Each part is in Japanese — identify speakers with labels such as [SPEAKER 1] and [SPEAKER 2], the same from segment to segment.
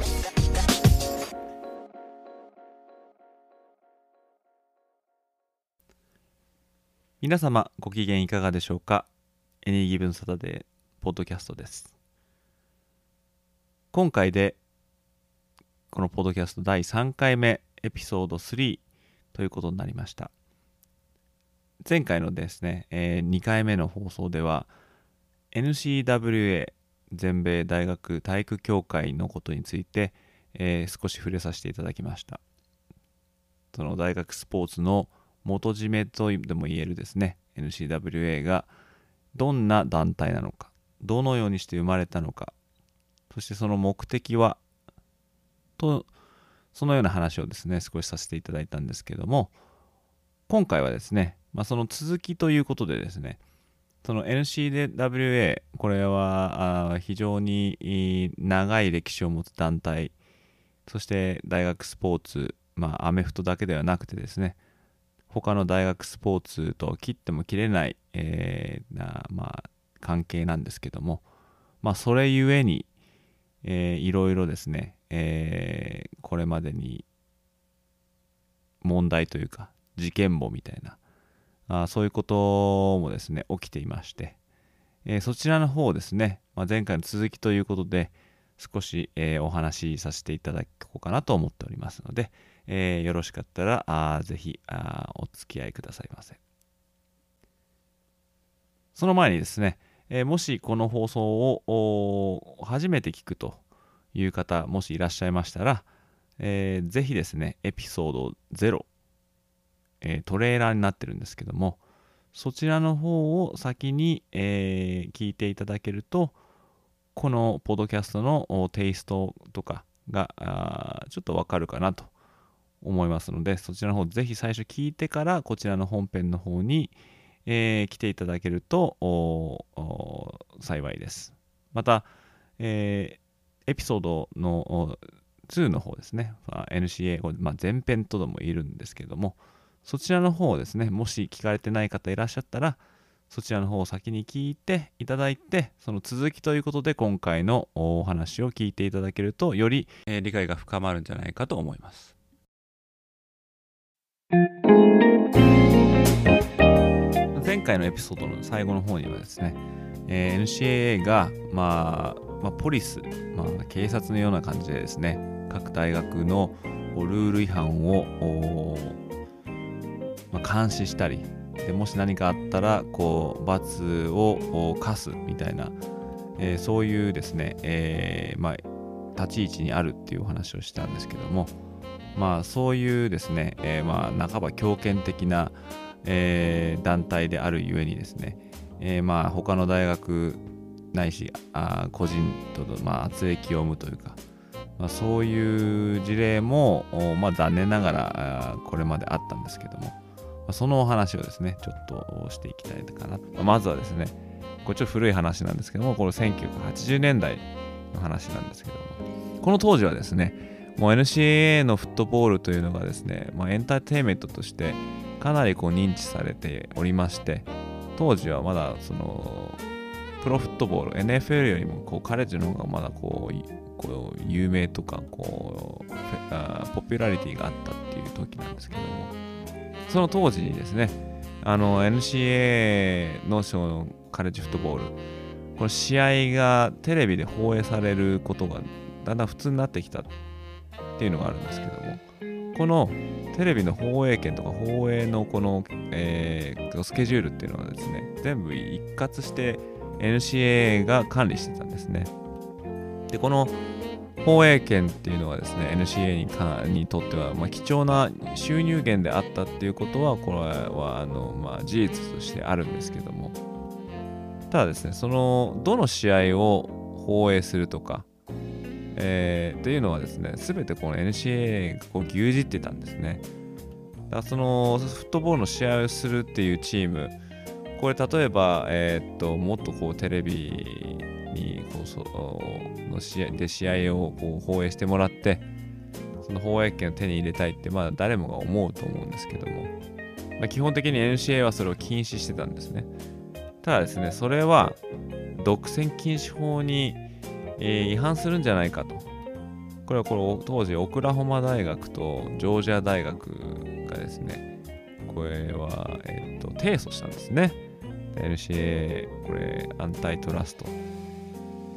[SPEAKER 1] す。皆様ご機嫌いかがでしょうか？エニーギブンサタデーポッドキャストです。今回でこのポッドキャスト第3回目エピソード3ということになりました。前回のですね、えー、2回目の放送では NCWA 全米大学体育協会のことについて、えー、少し触れさせていただきました。その大学スポーツの元締めとでも言えるですね NCWA がどんな団体なのかどのようにして生まれたのかそしてその目的はとそのような話をですね少しさせていただいたんですけども今回はですね、まあ、その続きということでですねその NCWA これは非常に長い歴史を持つ団体そして大学スポーツまあアメフトだけではなくてですね他の大学スポーツと切っても切れない、えー、なまあ、関係なんですけども、まあ、それゆえに、えー、いろいろですね、えー、これまでに問題というか事件簿みたいなあそういうこともですね起きていまして、えー、そちらの方をですね、まあ、前回の続きということで少し、え、お話しさせていただこうかなと思っておりますので、えー、よろしかったらあぜひあお付き合いくださいませ。その前にですね、えー、もしこの放送を初めて聞くという方、もしいらっしゃいましたら、えー、ぜひですね、エピソード0、えー、トレーラーになってるんですけども、そちらの方を先に、えー、聞いていただけると、このポッドキャストのテイストとかがちょっとわかるかなと思いますので、そちらの方ぜひ最初聞いてからこちらの本編の方に、えー、来ていただけると幸いです。また、えー、エピソードの2の方ですね、NCA、まあ、前編とでも言えるんですけども、そちらの方をですね、もし聞かれてない方いらっしゃったら、そちらの方を先に聞いていただいて、その続きということで今回のお話を聞いていただけると、より、えー、理解が深まるんじゃないかと思います。前回のエピソードの最後の方にはですね、えー、NCAA が、まあ、まあ、ポリス、まあ、警察のような感じでですね、各大学のルール違反を、まあ、監視したりで、もし何かあったら、こう、罰を課すみたいな、えー、そういうですね、えー、まあ、立ち位置にあるっていうお話をしたんですけども、まあ、そういうですね、えー、まあ半ば強権的な、えー、団体であるゆえにですね、えー、まあ他の大学ないしあ個人との、まあ、圧力を生むというか、まあ、そういう事例も、まあ、残念ながらこれまであったんですけども、まあ、そのお話をですねちょっとしていきたいかなと、まずはですねこれちょっと古い話なんですけどもこれ1980年代の話なんですけどもこの当時はですねもう NCAA のフットボールというのがですね、まあ、エンターテインメントとしてかなりこう認知されておりまして当時はまだそのプロフットボール NFL よりもこうカレッジの方がまだこうこう有名とかこうポピュラリティがあったっていう時なんですけどもその当時にですねあの NCAA のそのカレッジフットボールこの試合がテレビで放映されることがだんだん普通になってきたっていうのがあるんですけどもこのテレビの放映権とか放映のこの、えー、スケジュールっていうのはですね全部一括して NCAA が管理してたんですね。でこの放映権っていうのはですね NCA にかにとっては、まあ、貴重な収入源であったっていうことはこれはあの、まあ、事実としてあるんですけども。ただですねそのどの試合を放映するとかえー、っていうのはですね、すべてこの NCAA がこう牛耳ってたんですね。だそのフットボールの試合をするっていうチーム、これ例えば、えー、っともっとこうテレビにこうその試合で試合をこう放映してもらって、その放映権を手に入れたいって、まあ誰もが思うと思うんですけども、まあ、基本的に NCA はそれを禁止してたんですね。ただですね、それは独占禁止法に、えー、違反するんじゃないかと。これはこれ当時、オクラホマ大学とジョージア大学がですね、これは、えーと、提訴したんですね。NCA、これ、アンタイトラスト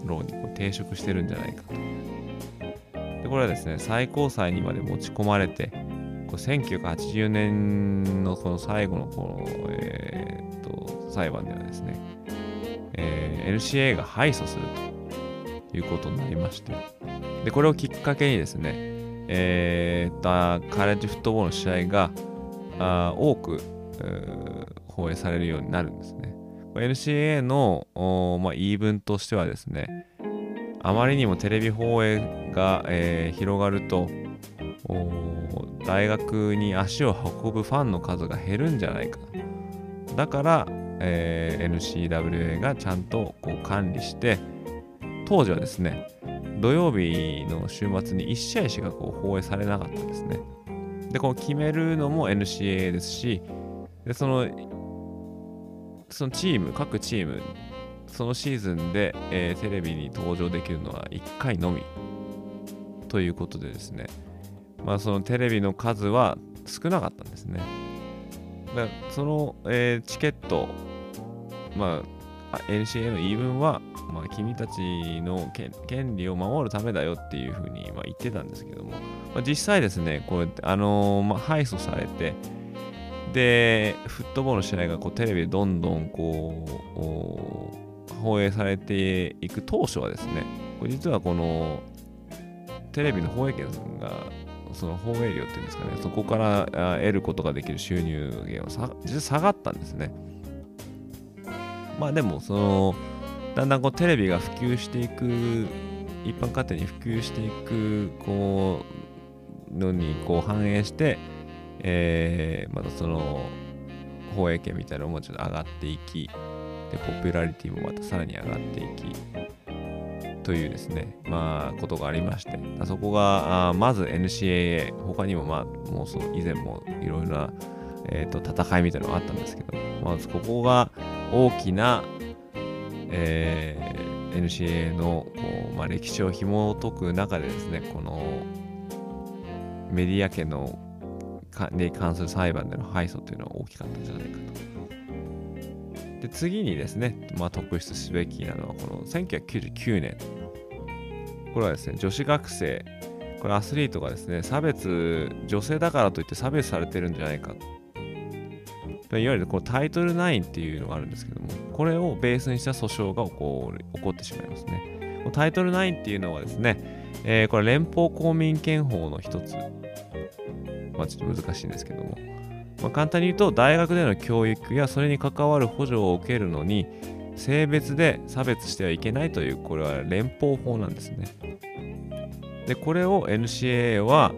[SPEAKER 1] ローにこう抵触してるんじゃないかと。でこれはですね、最高裁にまで持ち込まれて、これ1980年のこの最後のこの、えー、と裁判ではですね、えー、LCA が敗訴するということになりまして、で、これをきっかけにですね、えー、カレッジフットボールの試合があ多く放映されるようになるんですね。NCAA の、まあ、言い分としてはですね、あまりにもテレビ放映が、えー、広がると、大学に足を運ぶファンの数が減るんじゃないか。だから、えー、NCWA がちゃんとこう管理して、当時はですね、土曜日の週末に1試合しかこう放映されなかったですね。で、こう決めるのも NCAA ですし、でそのそのチーム、各チーム、そのシーズンで、えー、テレビに登場できるのは1回のみということでですね、まあ、そのテレビの数は少なかったんですね。だその、えー、チケット、まあ、NCA の言い分は、まあ、君たちの権利を守るためだよっていうふうに、まあ、言ってたんですけども、まあ、実際ですね、こうやって、あのー、まあ、敗訴されて、で、フットボールの試合がこうテレビでどんどんこう放映されていく当初はですね、これ実はこのテレビの放映権がその放映量っていうんですかね、そこから得ることができる収入源は実は下がったんですね。まあでも、その、だんだんこうテレビが普及していく、一般家庭に普及していく、こう、のにこう反映して、えー、またその、放映権みたいなのもちょっと上がっていき、で、ポピュラリティもまたさらに上がっていき、というですね、まあ、ことがありまして、そこが、あまず NCAA、他にも、まあ、もうその以前もいろいろな、えーと、戦いみたいなのがあったんですけど、まずここが大きな、えー、NCA のこう、まあ、歴史を紐解く中でですね、このメディア権のかに関する裁判での敗訴というのは大きかったんじゃないかと。で次にですね、まあ、特筆すべきなのはこの1999年これはですね女子学生これアスリートがですね差別女性だからといって差別されてるんじゃないかいわゆるこのタイトル9っていうのがあるんですけどもこれをベースにした訴訟が起こる起こってしまいますね。タイトル9っていうのはですね、えー、これ連邦公民権法の一つ。まあちょっと難しいんですけども。まあ、簡単に言うと大学での教育やそれに関わる補助を受けるのに性別で差別してはいけないというこれは連邦法なんですね。でこれを NCAA は、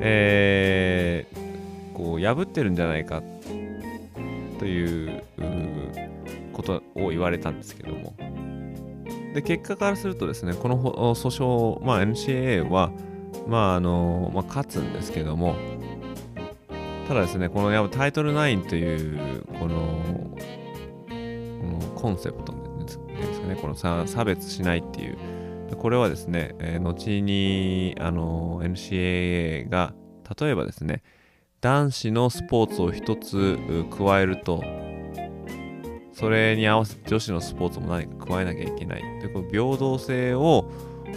[SPEAKER 1] えー、こう破ってるんじゃないかということを言われたんですけども。で結果からするとですねこの訴訟、まあ、NCAA は、まああのまあ、勝つんですけども。ただですね、このやっぱタイトル9というこのコンセプトですかね、この差別しないっていう、これはですね、えー、後にあの NCAA が例えばですね、男子のスポーツを一つ加えると、それに合わせて女子のスポーツも何か加えなきゃいけない。でこの平等性を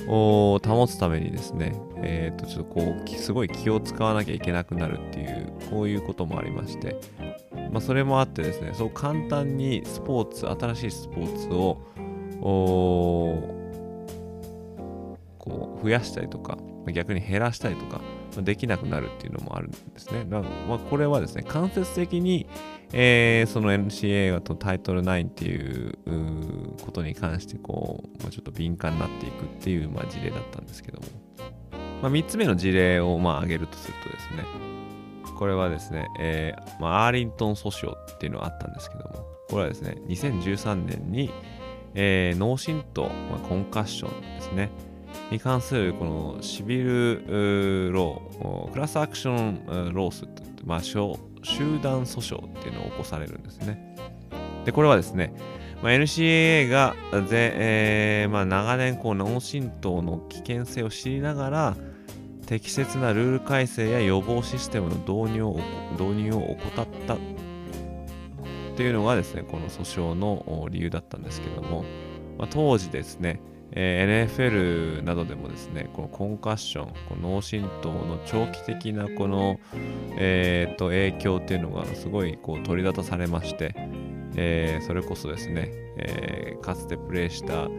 [SPEAKER 1] 保つためにですね、えー、とちょっとこうすごい気を使わなきゃいけなくなるっていうこういうこともありまして、まあ、それもあってですねそう簡単にスポーツ新しいスポーツをこう増やしたりとか逆に減らしたりとかできなくなるっていうのもあるんですね。まあ、これはですね、間接的に、えー、その NCA とタイトル9っていうことに関してこう、まあ、ちょっと敏感になっていくっていう、まあ、事例だったんですけども、まあ、3つ目の事例をまあ挙げるとするとですね、これはですね、えーまあ、アーリントン訴訟っていうのがあったんですけども、これはですね、2013年に、えー、脳震盪、まあ、コンカッションですね、に関するこのシビルロー、クラスアクションロースって、まあ、集団訴訟っていうのを起こされるんですね。で、これはですね、まあ、NCAA がぜ、えーまあ、長年こう脳震盪の危険性を知りながら適切なルール改正や予防システムの導入を導入を怠ったっていうのがですねこの訴訟の理由だったんですけども、まあ、当時ですね、えー、NFL などでもですねこのコンカッションこの脳震盪の長期的なこの、えー、と影響っていうのがすごいこう取り沙汰されまして、えー、それこそですね、えー、かつてプレーした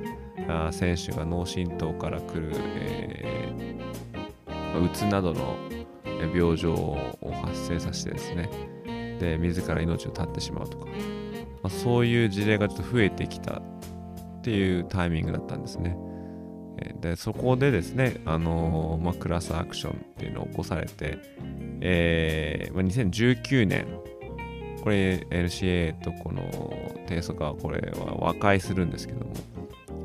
[SPEAKER 1] あ選手が脳震盪から来る、えー、うつなどの病状を発生させてですねで自ら命を絶ってしまうとか、まあ、そういう事例がちょっと増えてきたっていうタイミングだったんですね。でそこでですね、あの、まあ、クラスアクションっていうのを起こされて、えーまあ、2019年これ LCA とこの提訴がこれは和解するんですけども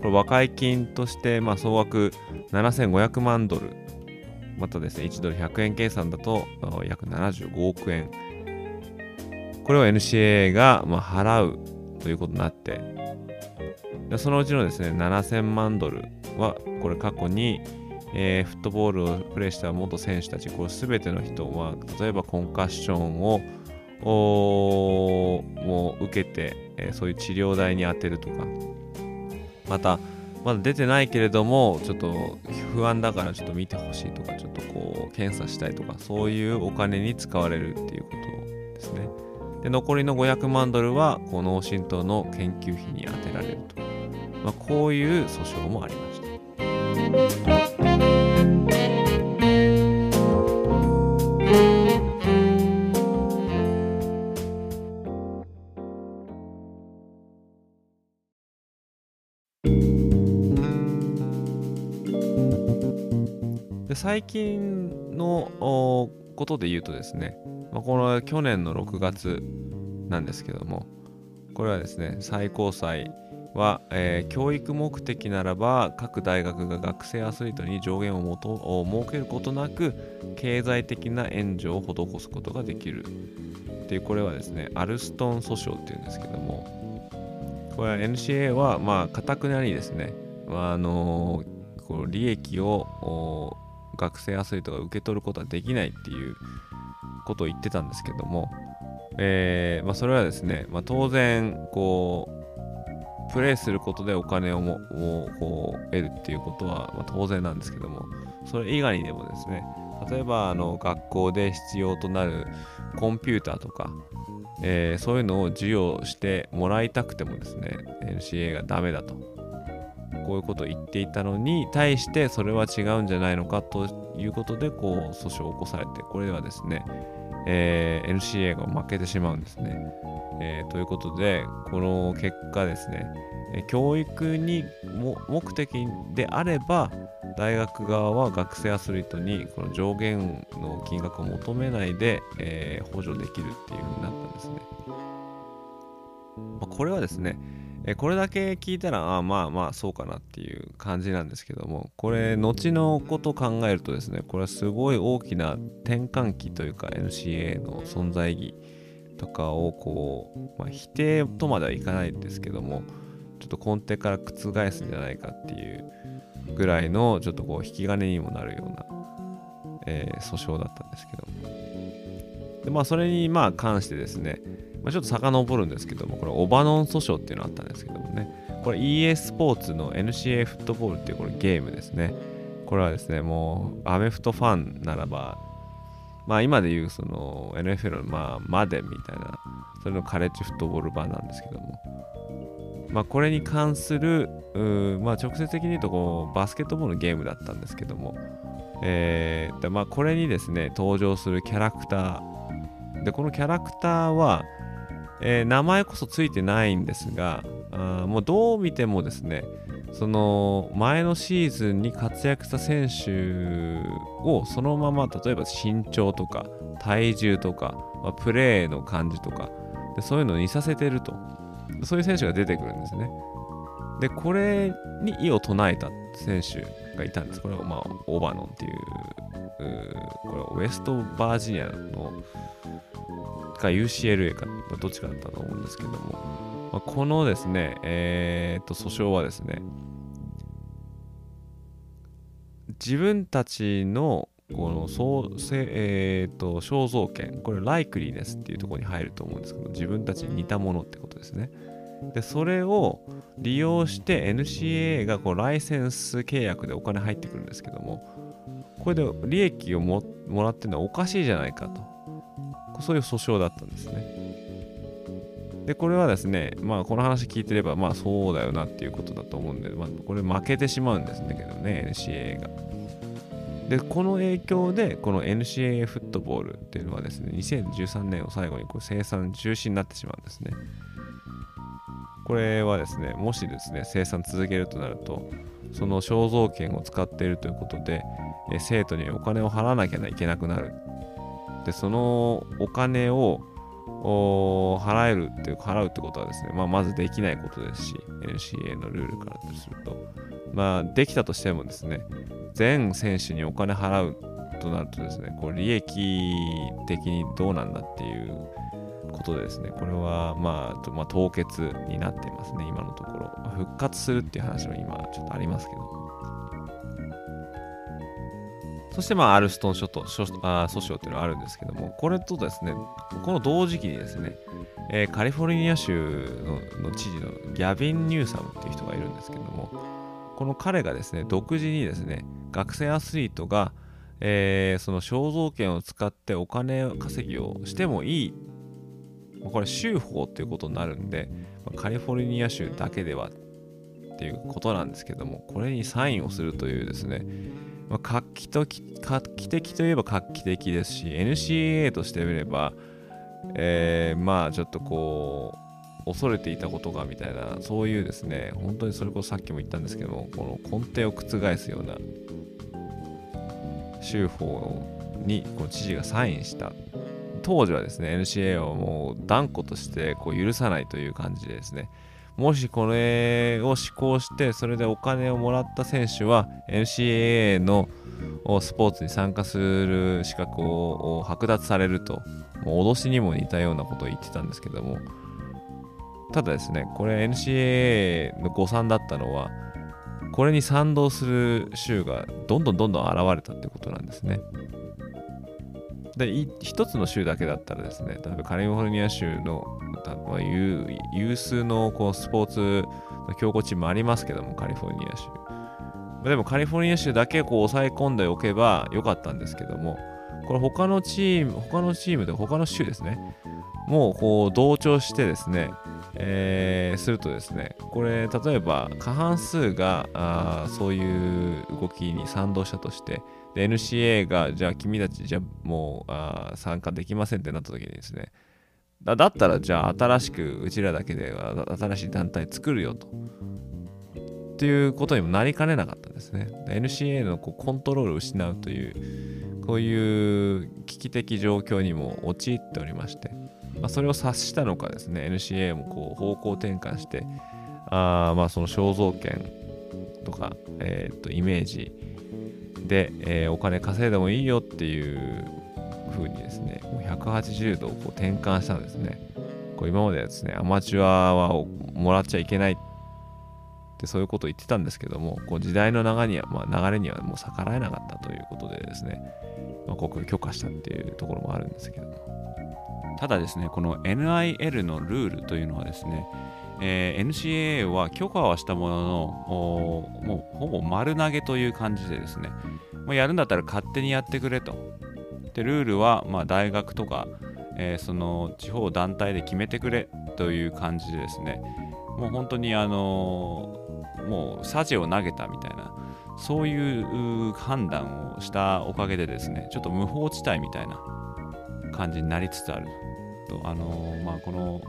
[SPEAKER 1] これ和解金として、まあ、総額7500万ドルまたですね1ドル100円計算だと約75億円これを NCA がまあ払うということになってでそのうちのですね7000万ドルはこれ過去に、えー、フットボールをプレーした元選手たちこれ全ての人は例えばコンカッションをもう受けて、えー、そういう治療代に充てるとか。またまだ出てないけれどもちょっと不安だからちょっと見てほしいとかちょっとこう検査したいとかそういうお金に使われるっていうことですね。で残りの500万ドルは脳震盪の研究費に充てられると、まあ、こういう訴訟もありました。最近のことで言うとですね、まあ、この去年の6月なんですけども、これはですね、最高裁は、えー、教育目的ならば各大学が学生アスリートに上限をもとを設けることなく経済的な援助を施すことができる。っていうこれはですねアルストン訴訟っていうんですけども。これは NCA はまあかたくなにですね、まあ、あのこう利益を学生アスリートが受け取ることはできないっていうことを言ってたんですけども、えーまあ、それはですね、まあ、当然こうプレーすることでお金をもこう得るっていうことは、ま、当然なんですけどもそれ以外にでもですね例えばあの学校で必要となるコンピューターとか、えー、そういうのを授与してもらいたくてもですね NCA がダメだとこういうことを言っていたのに対してそれは違うんじゃないのかということでこう訴訟を起こされてこれではですね、えー、NCA が負けてしまうんですね、えー、ということでこの結果ですね教育に目的であれば大学側は学生アスリートにこの上限の金額を求めないで、えー、補助できるっていうふうになったんですね。まあ、これはですね、えこれだけ聞いたらあまあまあそうかなっていう感じなんですけどもこれ後のこと考えるとですねこれはすごい大きな転換期というか NCA の存在意義とかをこう、まあ、否定とまではいかないんですけどもちょっと根底から覆すんじゃないかっていうぐらいのちょっとこう引き金にもなるような、えー、訴訟だったんですけども。でまあそれにまあ関してですねまあ、ちょっと遡るんですけども、これ、オバノン訴訟っていうのがあったんですけどもね、これ EA スポーツの NCA フットボールっていうこれゲームですね。これはですね、もうアメフトファンならば、まあ今でいうその NFL のまあマデンみたいな、それのカレッジフットボール版なんですけども、まあこれに関する、まあ直接的に言うとこうバスケットボールのゲームだったんですけども、えーまあ、これにですね登場するキャラクター。でこのキャラクターは、えー、名前こそついてないんですがあもうどう見てもですねその前のシーズンに活躍した選手をそのまま例えば身長とか体重とか、まあ、プレーの感じとかでそういうのを似させてると。そういう選手が出てくるんですね。でこれに異を唱えた選手がいたんです。これはまあオバノンっていうこれはウェストバージニアのか UCLA かどっちかだったと思うんですけども、まあ、このですねえー、っと訴訟はですね自分たちのこのそうせ、えーと、肖像権これライクリネスっていうところに入ると思うんですけど自分たちに似たものってことですね。でそれを利用して NCAA がこうライセンス契約でお金入ってくるんですけどもこれで利益をもらってるのはおかしいじゃないかと。そういう訴訟だったんですね。でこれはですねまあこの話聞いてればまあそうだよなっていうことだと思うんで、まあ、これ負けてしまうんですけどね NCAA が。でこの影響でこの NCAA フットボールっていうのはですね2013年を最後にこう生産中止になってしまうんですね。これはですねもしですね生産続けるとなるとその肖像権を使っているということで生徒にお金を払わなきゃいけなくなる。でそのお金を払えるっていう払うってことはですね、まあ、まずできないことですし NCA のルールからすると。まあできたとしてもですね全選手にお金払うとなるとですねこう利益的にどうなんだっていうことでですねこれはまあ、まあ、凍結になっていますね今のところ。復活するっていう話も今ちょっとありますけど。そして、まあ、アルストン諸島あ訴訟っていうのがあるんですけども、これとですね、この同時期にですね、えー、カリフォルニア州の知事のギャビン・ニューサムっていう人がいるんですけども、この彼がですね、独自にですね、学生アスリートが、えー、その肖像権を使ってお金稼ぎをしてもいい、これ州法っていうことになるんで、カリフォルニア州だけではっていうことなんですけども、これにサインをするというですね、まあ、画期と画期的といえば画期的ですし NCAA としてみれば、えー、まあちょっとこう恐れていたことがみたいなそういうですね本当にそれこそさっきも言ったんですけどもこの根底を覆すような州法にこの知事がサインした。当時はですね NCAA はもう断固としてこう許さないという感じでですねもしこれを施行してそれでお金をもらった選手は NCAA のスポーツに参加する資格を剥奪されるともう脅しにも似たようなことを言ってたんですけどもただですねこれ NCAA の誤算だったのはこれに賛同する州がどんどんどんどん現れたってことなんですね。で一つの州だけだったらですね例えばカリフォルニア州の有数のこうスポーツの強豪チームありますけどもカリフォルニア州。でもカリフォルニア州だけこう抑え込んでおけばよかったんですけどもこれ他のチーム他のチームで他の州ですねもうこう同調してですね、えー、するとですねこれ例えば過半数があそういう動きに賛同したとしてで NCA がじゃあ君たちじゃもうあ参加できませんってなった時にですね。だだったらじゃあ新しくうちらだけで新しい団体作るよと。っていうことにもなりかねなかったんですね。NCA のこうコントロールを失うというこういう危機的状況にも陥っておりまして、まあ、それを察したのかですね。NCA もこう方向転換して。あまあその肖像権とか、えー、とイメージで、えー、お金稼いでもいいよっていう風にですね、もう180度こう転換したんですね。こう今までですね、アマチュアはもらっちゃいけないってそういうことを言ってたんですけども、こう時代の流れには、まあ、流れにはもう逆らえなかったということでですね、まあ、ここ許可したっていうところもあるんですけども。ただですね、この NIL のルールというのはですね、えー、NCAA は許可はしたもののもうほぼ丸投げという感じでですねもうやるんだったら勝手にやってくれと。でルールはま大学とか、えー、その地方団体で決めてくれという感じでですねもう本当にあのー、もうサジを投げたみたいなそういう判断をしたおかげでですねちょっと無法地帯みたいな感じになりつつあると。あのー、まあこの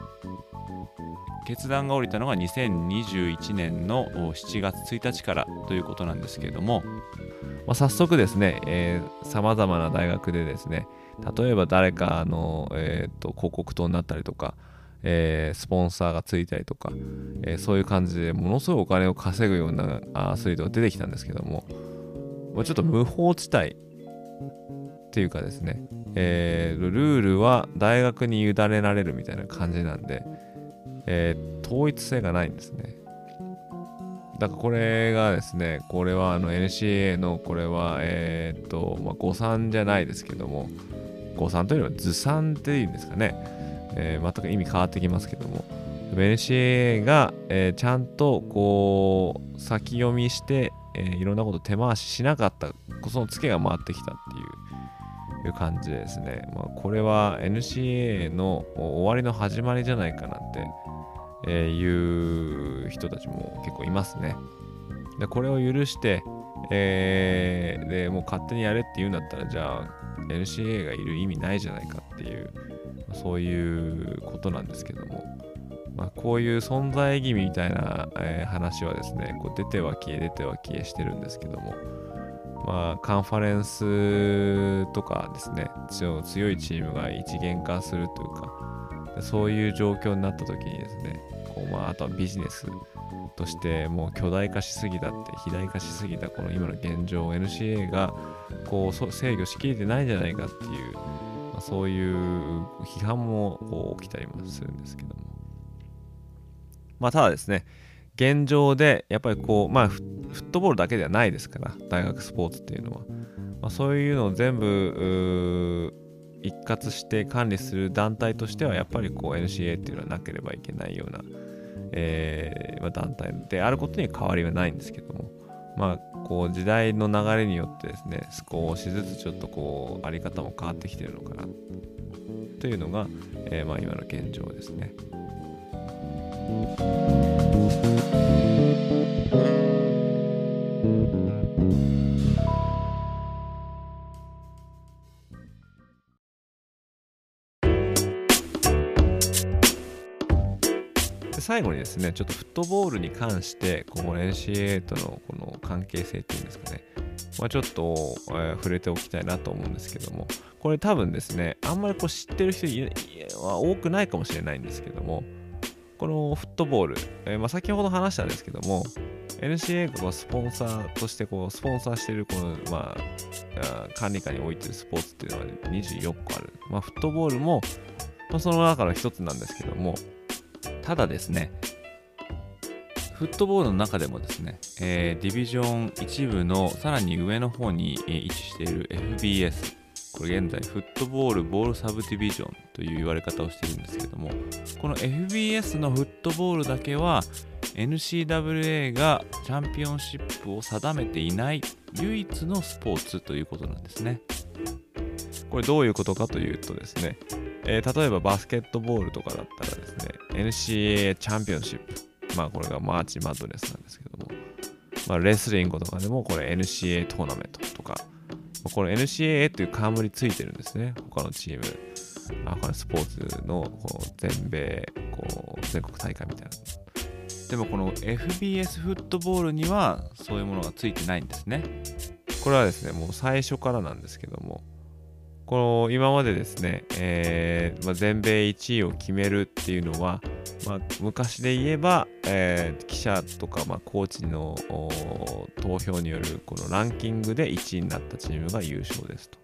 [SPEAKER 1] 決断が下りたのが2021年の7月1日からということなんですけれども、まあ、早速ですねさまざまな大学でですね例えば誰かの、えーと、広告塔になったりとか、えー、スポンサーがついたりとか、えー、そういう感じでものすごいお金を稼ぐようなアスリートが出てきたんですけども、まあ、ちょっと無法地帯っていうかですね、えー、ルールは大学に委ねられるみたいな感じなんで、えー、統一性がないんですね。だからこれがですね、これはあの NCA のこれは、えー、っと、まあ、誤算じゃないですけども、誤算というよりは図算っていうんですかね、えー、全く意味変わってきますけども、NCA が、えー、ちゃんとこう先読みして、え、いろんなこと手回ししなかったそのツケが回ってきたっていう。いう感じですね、まあ、これは NCA の終わりの始まりじゃないかなって、いう人たちも結構いますね。でこれを許して、えー、でもう勝手にやれって言うんだったらじゃあ NCA がいる意味ないじゃないかっていうそういうことなんですけども、まあ、こういう存在意義みたいな、えー、話はですねこう出ては消え出ては消えしてるんですけども。まあカンファレンスとかですね強いチームが一元化するというかそういう状況になった時にですねこう、まあ、あとはビジネスとしてもう巨大化しすぎたって肥大化しすぎたこの今の現状を NCA がこう制御しきれてないんじゃないかっていう、まあ、そういう批判もこう起きたりもするんですけども。まあただですね現状でやっぱりこうまあフットボールだけではないですから大学スポーツっていうのは、まあ、そういうのを全部一括して管理する団体としてはやっぱりこう NCA っていうのはなければいけないような、えーまあ、団体であることに変わりはないんですけども。まあこう時代の流れによってですね少しずつちょっとこうあり方も変わってきてるのかな。というのが、えー、まあ今の現状ですね。最後にですね、ちょっとフットボールに関して、この NCA とのこの関係性っていうんですかね、まあ、ちょっと、えー、触れておきたいなと思うんですけども、これ多分ですね、あんまりこう知ってる人は多くないかもしれないんですけども、このフットボール、えー、まあ、先ほど話したんですけども、NCA がスポンサーとしてこうスポンサーしているこの、まあ、管理下に置いているスポーツっていうのは24個ある。まあ、フットボールも、まあ、その中の一つなんですけども、ただですね、フットボールの中でもですね、えー、ディビジョン1部のさらに上の方に、位置している FBS、これ現在フットボールボールサブディビジョンという言われ方をしているんですけども、この FBS のフットボールだけは NCAA がチャンピオンシップを定めていない唯一のスポーツということなんですね。これどういうことかというとですね、えー、例えばバスケットボールとかだったらですね、NCAA チャンピオンシップ。まあこれがマーチマッドネスなんですけども、まあレスリングとかでもこれ NCAA トーナメントとか、この NCAA という冠ついてるんですね、他のチーム。あこれスポーツのこう全米こう全国大会みたいな。でもこの FBS フットボールにはそういうものがついてないんですね。これはですね、もう最初からなんですけども、この今までですね、えーまあ、全米1位を決めるっていうのは、まあ、昔で言えば、えー、記者とか、まあ、コーチの投票によるこのランキングで1位になったチームが優勝ですと。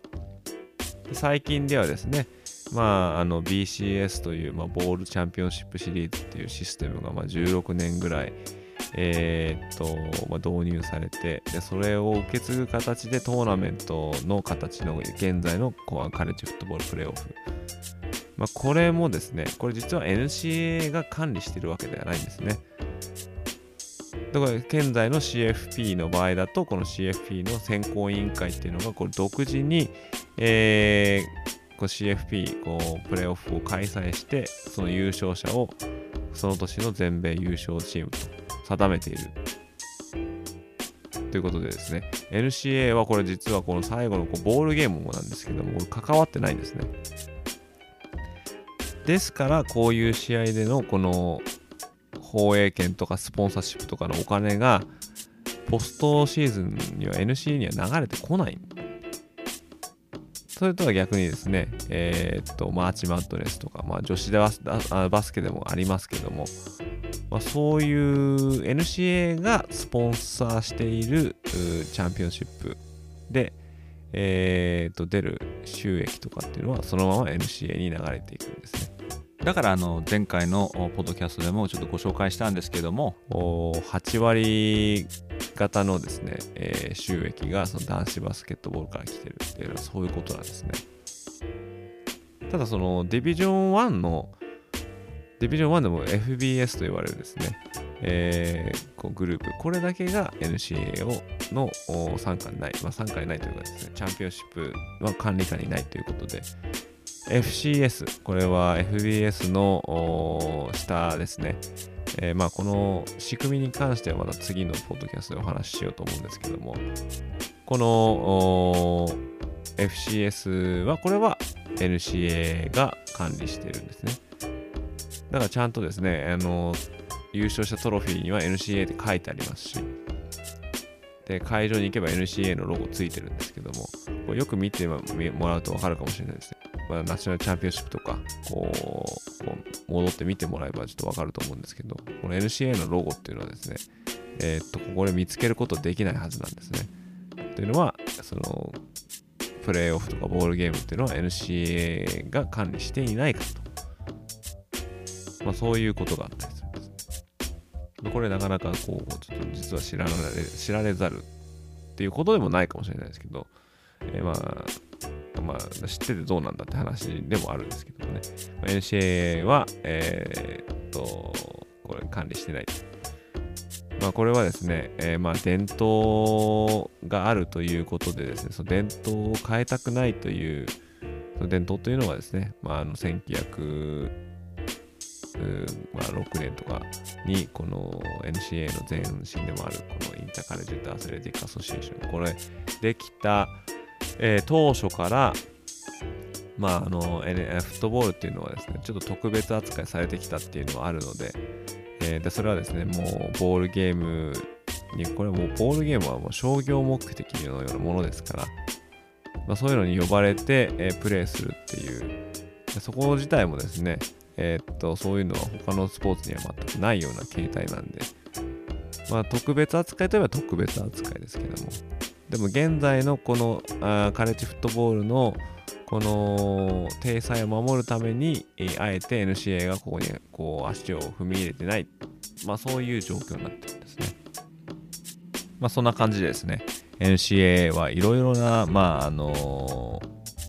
[SPEAKER 1] で最近ではですね、まあ、あの BCS という、まあ、ボールチャンピオンシップシリーズっていうシステムが、まあ、16年ぐらい、えー、っと、まあ、導入されてで、それを受け継ぐ形でトーナメントの形の現在のコアカレッジフットボールプレーオフ。まあ、これもですね、これ実は NCA が管理しているわけではないんですね。だから現在の CFP の場合だと、この CFP の選考委員会っていうのがこれ独自に、えー、こう CFP こうプレーオフを開催して、その優勝者をその年の全米優勝チームと定めている。ということでですね、NCA はこれ実はこの最後のこうボールゲームもなんですけども、これ関わってないんですね。ですから、こういう試合でのこの放映権とかスポンサーシップとかのお金が、ポストシーズンには NC には流れてこない。それとは逆にですね、えー、っと、マーチマットネスとか、まあ、女子バスバスケでもありますけども、まあ、そういう NCA がスポンサーしているチャンピオンシップで、えー、と出る収益とかっていうのはそのまま NCA に流れていくんですね。だからあの前回のポッドキャストでもちょっとご紹介したんですけども8割型のですね、えー、収益がその男子バスケットボールから来てるっていうのはそういうことなんですね。ただそのディビジョン1のディビジョン1でも FBS と言われるですね、えー、こうグループ、これだけが NCA をの参加にない、まあ、参加にないというかですね、チャンピオンシップは管理下にないということで、FCS、これは FBS の下ですね。えー、まあこの仕組みに関してはまた次のポッドキャストでお話ししようと思うんですけども、この FCS はこれは NCA が管理してるんですね。だからちゃんとですね、あの、優勝したトロフィーには NCA って書いてありますし、で、会場に行けば NCA のロゴついてるんですけども、これよく見てもらうと分かるかもしれないですね。まあ、ナショナルチャンピオンシップとか、こう、こう戻って見てもらえばちょっと分かると思うんですけど、この NCA のロゴっていうのはですね、えー、っと、ここで見つけることできないはずなんですね。というのは、その、プレイオフとかボールゲームっていうのは NCA が管理していないかと。まあ、そういうことがあったりするんです。これなかなかこう、ちょっと実は知られ知られざるっていうことでもないかもしれないですけど、えー、まあ、まあ、知っててどうなんだって話でもあるんですけどもね。まあ、NCA は、えー、っと、これ管理してない。まあ、これはですね、えー、まあ伝統があるということでですね、その伝統を変えたくないという、その伝統というのはですね、まあ、あの1900まあ、6年とかにこの NCA の前身でもあるこのインターカレジェットアスレティックアソシエーションこれできた、えー、当初からまああの、N、フットボールっていうのはですねちょっと特別扱いされてきたっていうのはあるので,、えー、でそれはですねもうボールゲームにこれもうボールゲームはもう商業目的のようなものですから、まあ、そういうのに呼ばれて、えー、プレイするっていうそこ自体もですねえー、っと、そういうのは他のスポーツには全くないような形態なんで、まあ、特別扱いといえば特別扱いですけども、でも現在のこのあカレッジフットボールのこの体裁を守るために、あえて NCA がここにこう足を踏み入れてない、まあそういう状況になってるんですね。まあそんな感じでですね、NCA はいろいろな、まああの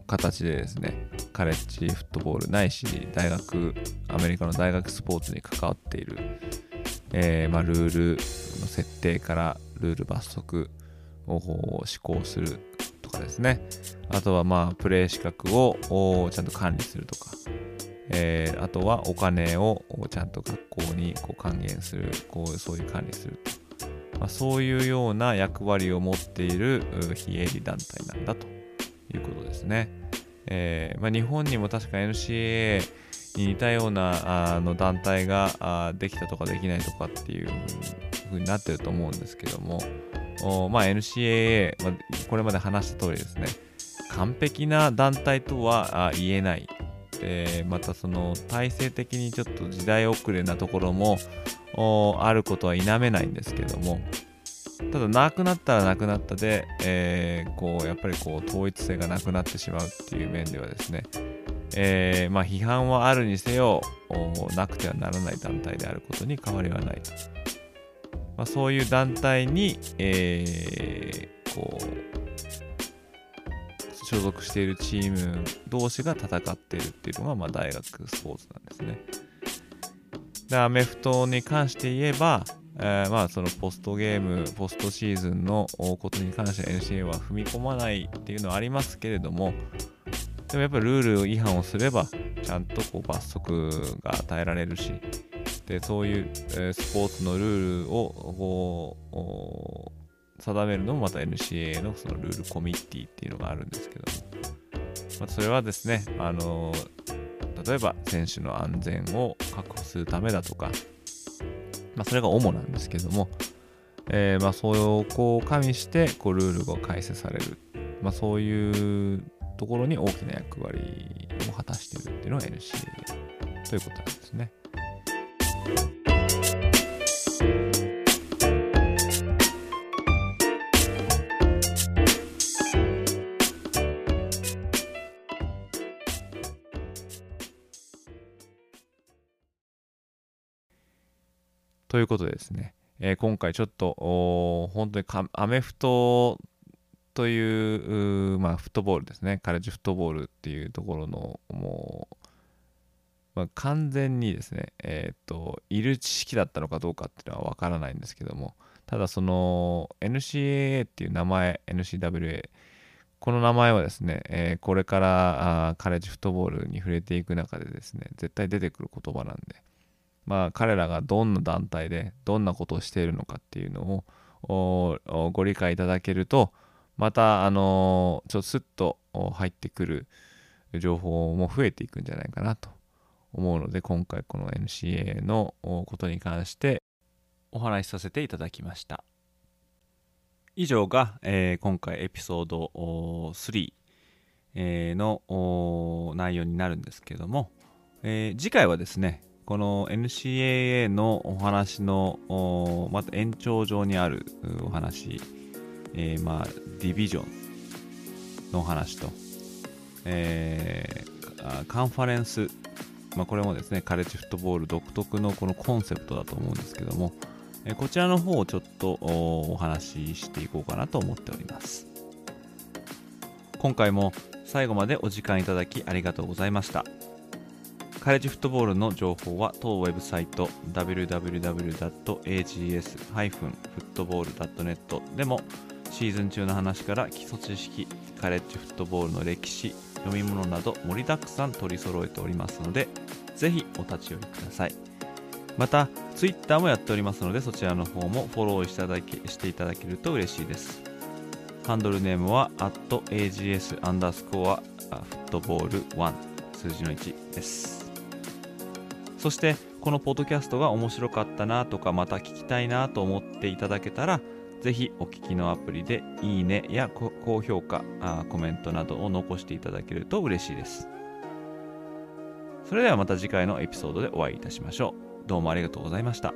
[SPEAKER 1] 形でですね、カレッジフットボールないし、大学、アメリカの大学スポーツに関わっている、えー、まあ、ルールの設定からルール罰則を施行するとかですね。あとは、まあ、プレー資格をちゃんと管理するとか、えー、あとはお金をちゃんと学校にこう還元する、こうそういう管理すると。まあ、そういうような役割を持っている非営利団体なんだということですね。えー、まあ、日本にも確か NCAA に似たようなあの団体があできたとかできないとかっていう風になってると思うんですけども、まあ、NCAA、まあ、これまで話した通りですね、完璧な団体とは言えない。でまたその体制的にちょっと時代遅れなところもあることは否めないんですけども、ただなくなったらなくなったで、えー、こうやっぱりこう統一性がなくなってしまうっていう面ではですね、えー、まあ批判はあるにせよなくてはならない団体であることに変わりはないと、まあ、そういう団体に、えー、こう所属しているチーム同士が戦っているっていうのが、まあ、大学スポーツなんですね。でアメフトに関して言えば、えー、まあそのポストゲーム、ポストシーズンのことに関しては NCA は踏み込まないっていうのはありますけれども、でもやっぱりルール違反をすれば、ちゃんとこう罰則が与えられるし、でそういう、え、スポーツのルールをこう定めるのもまた NCA のそのルールコミッティっていうのがあるんですけど、まあ、それはですね、あの例えば選手の安全を確保するためだとか、まあ、それが主なんですけども、えー、まあそこを加味してこうルールが改正される、まあ、そういうところに大きな役割を果たしているっていうのが NCA ということなんですね。ということでですね、えー、今回ちょっと本当にアメフトという、まあ、フットボールですね、カレッジフットボールっていうところの、もう、まあ、完全にですね、えっ、ー、と、いる知識だったのかどうかっていうのはわからないんですけども、ただその NCAA っていう名前、NCWA、この名前はですね、えー、これからあカレッジフットボールに触れていく中でですね、絶対出てくる言葉なんで、まあ、彼らがどんな団体でどんなことをしているのかっていうのをご理解いただけるとまたあのちょっとスッと入ってくる情報も増えていくんじゃないかなと思うので今回この NCA のことに関してお話しさせていただきました。以上が、えー、今回エピソード3、えー、の内容になるんですけども、えー、次回はですねこの NCAA のお話のまた延長上にあるお話、えー、まあディビジョンのお話と、えー、カンファレンス、まあ、これもですねカレッジフットボール独特のこのコンセプトだと思うんですけども、えー、こちらの方をちょっとお話ししていこうかなと思っております。今回も最後までお時間いただきありがとうございました。カレッジフットボールの情報は当ウェブサイト www.ags-football.net でもシーズン中の話から基礎知識、カレッジフットボールの歴史、読み物など盛りだくさん取り揃えておりますので、ぜひお立ち寄りください。また、Twitter もやっておりますので、そちらの方もフォローしていただけしていただけると嬉しいです。ハンドルネームは @ags アンダースコアフットボール1数字の1です。そしてこのポッドキャストが面白かったなとかまた聞きたいなと思っていただけたらぜひお聞きのアプリでいいねや高評価あコメントなどを残していただけると嬉しいです。それではまた次回のエピソードでお会いいたしましょう。どうもありがとうございました。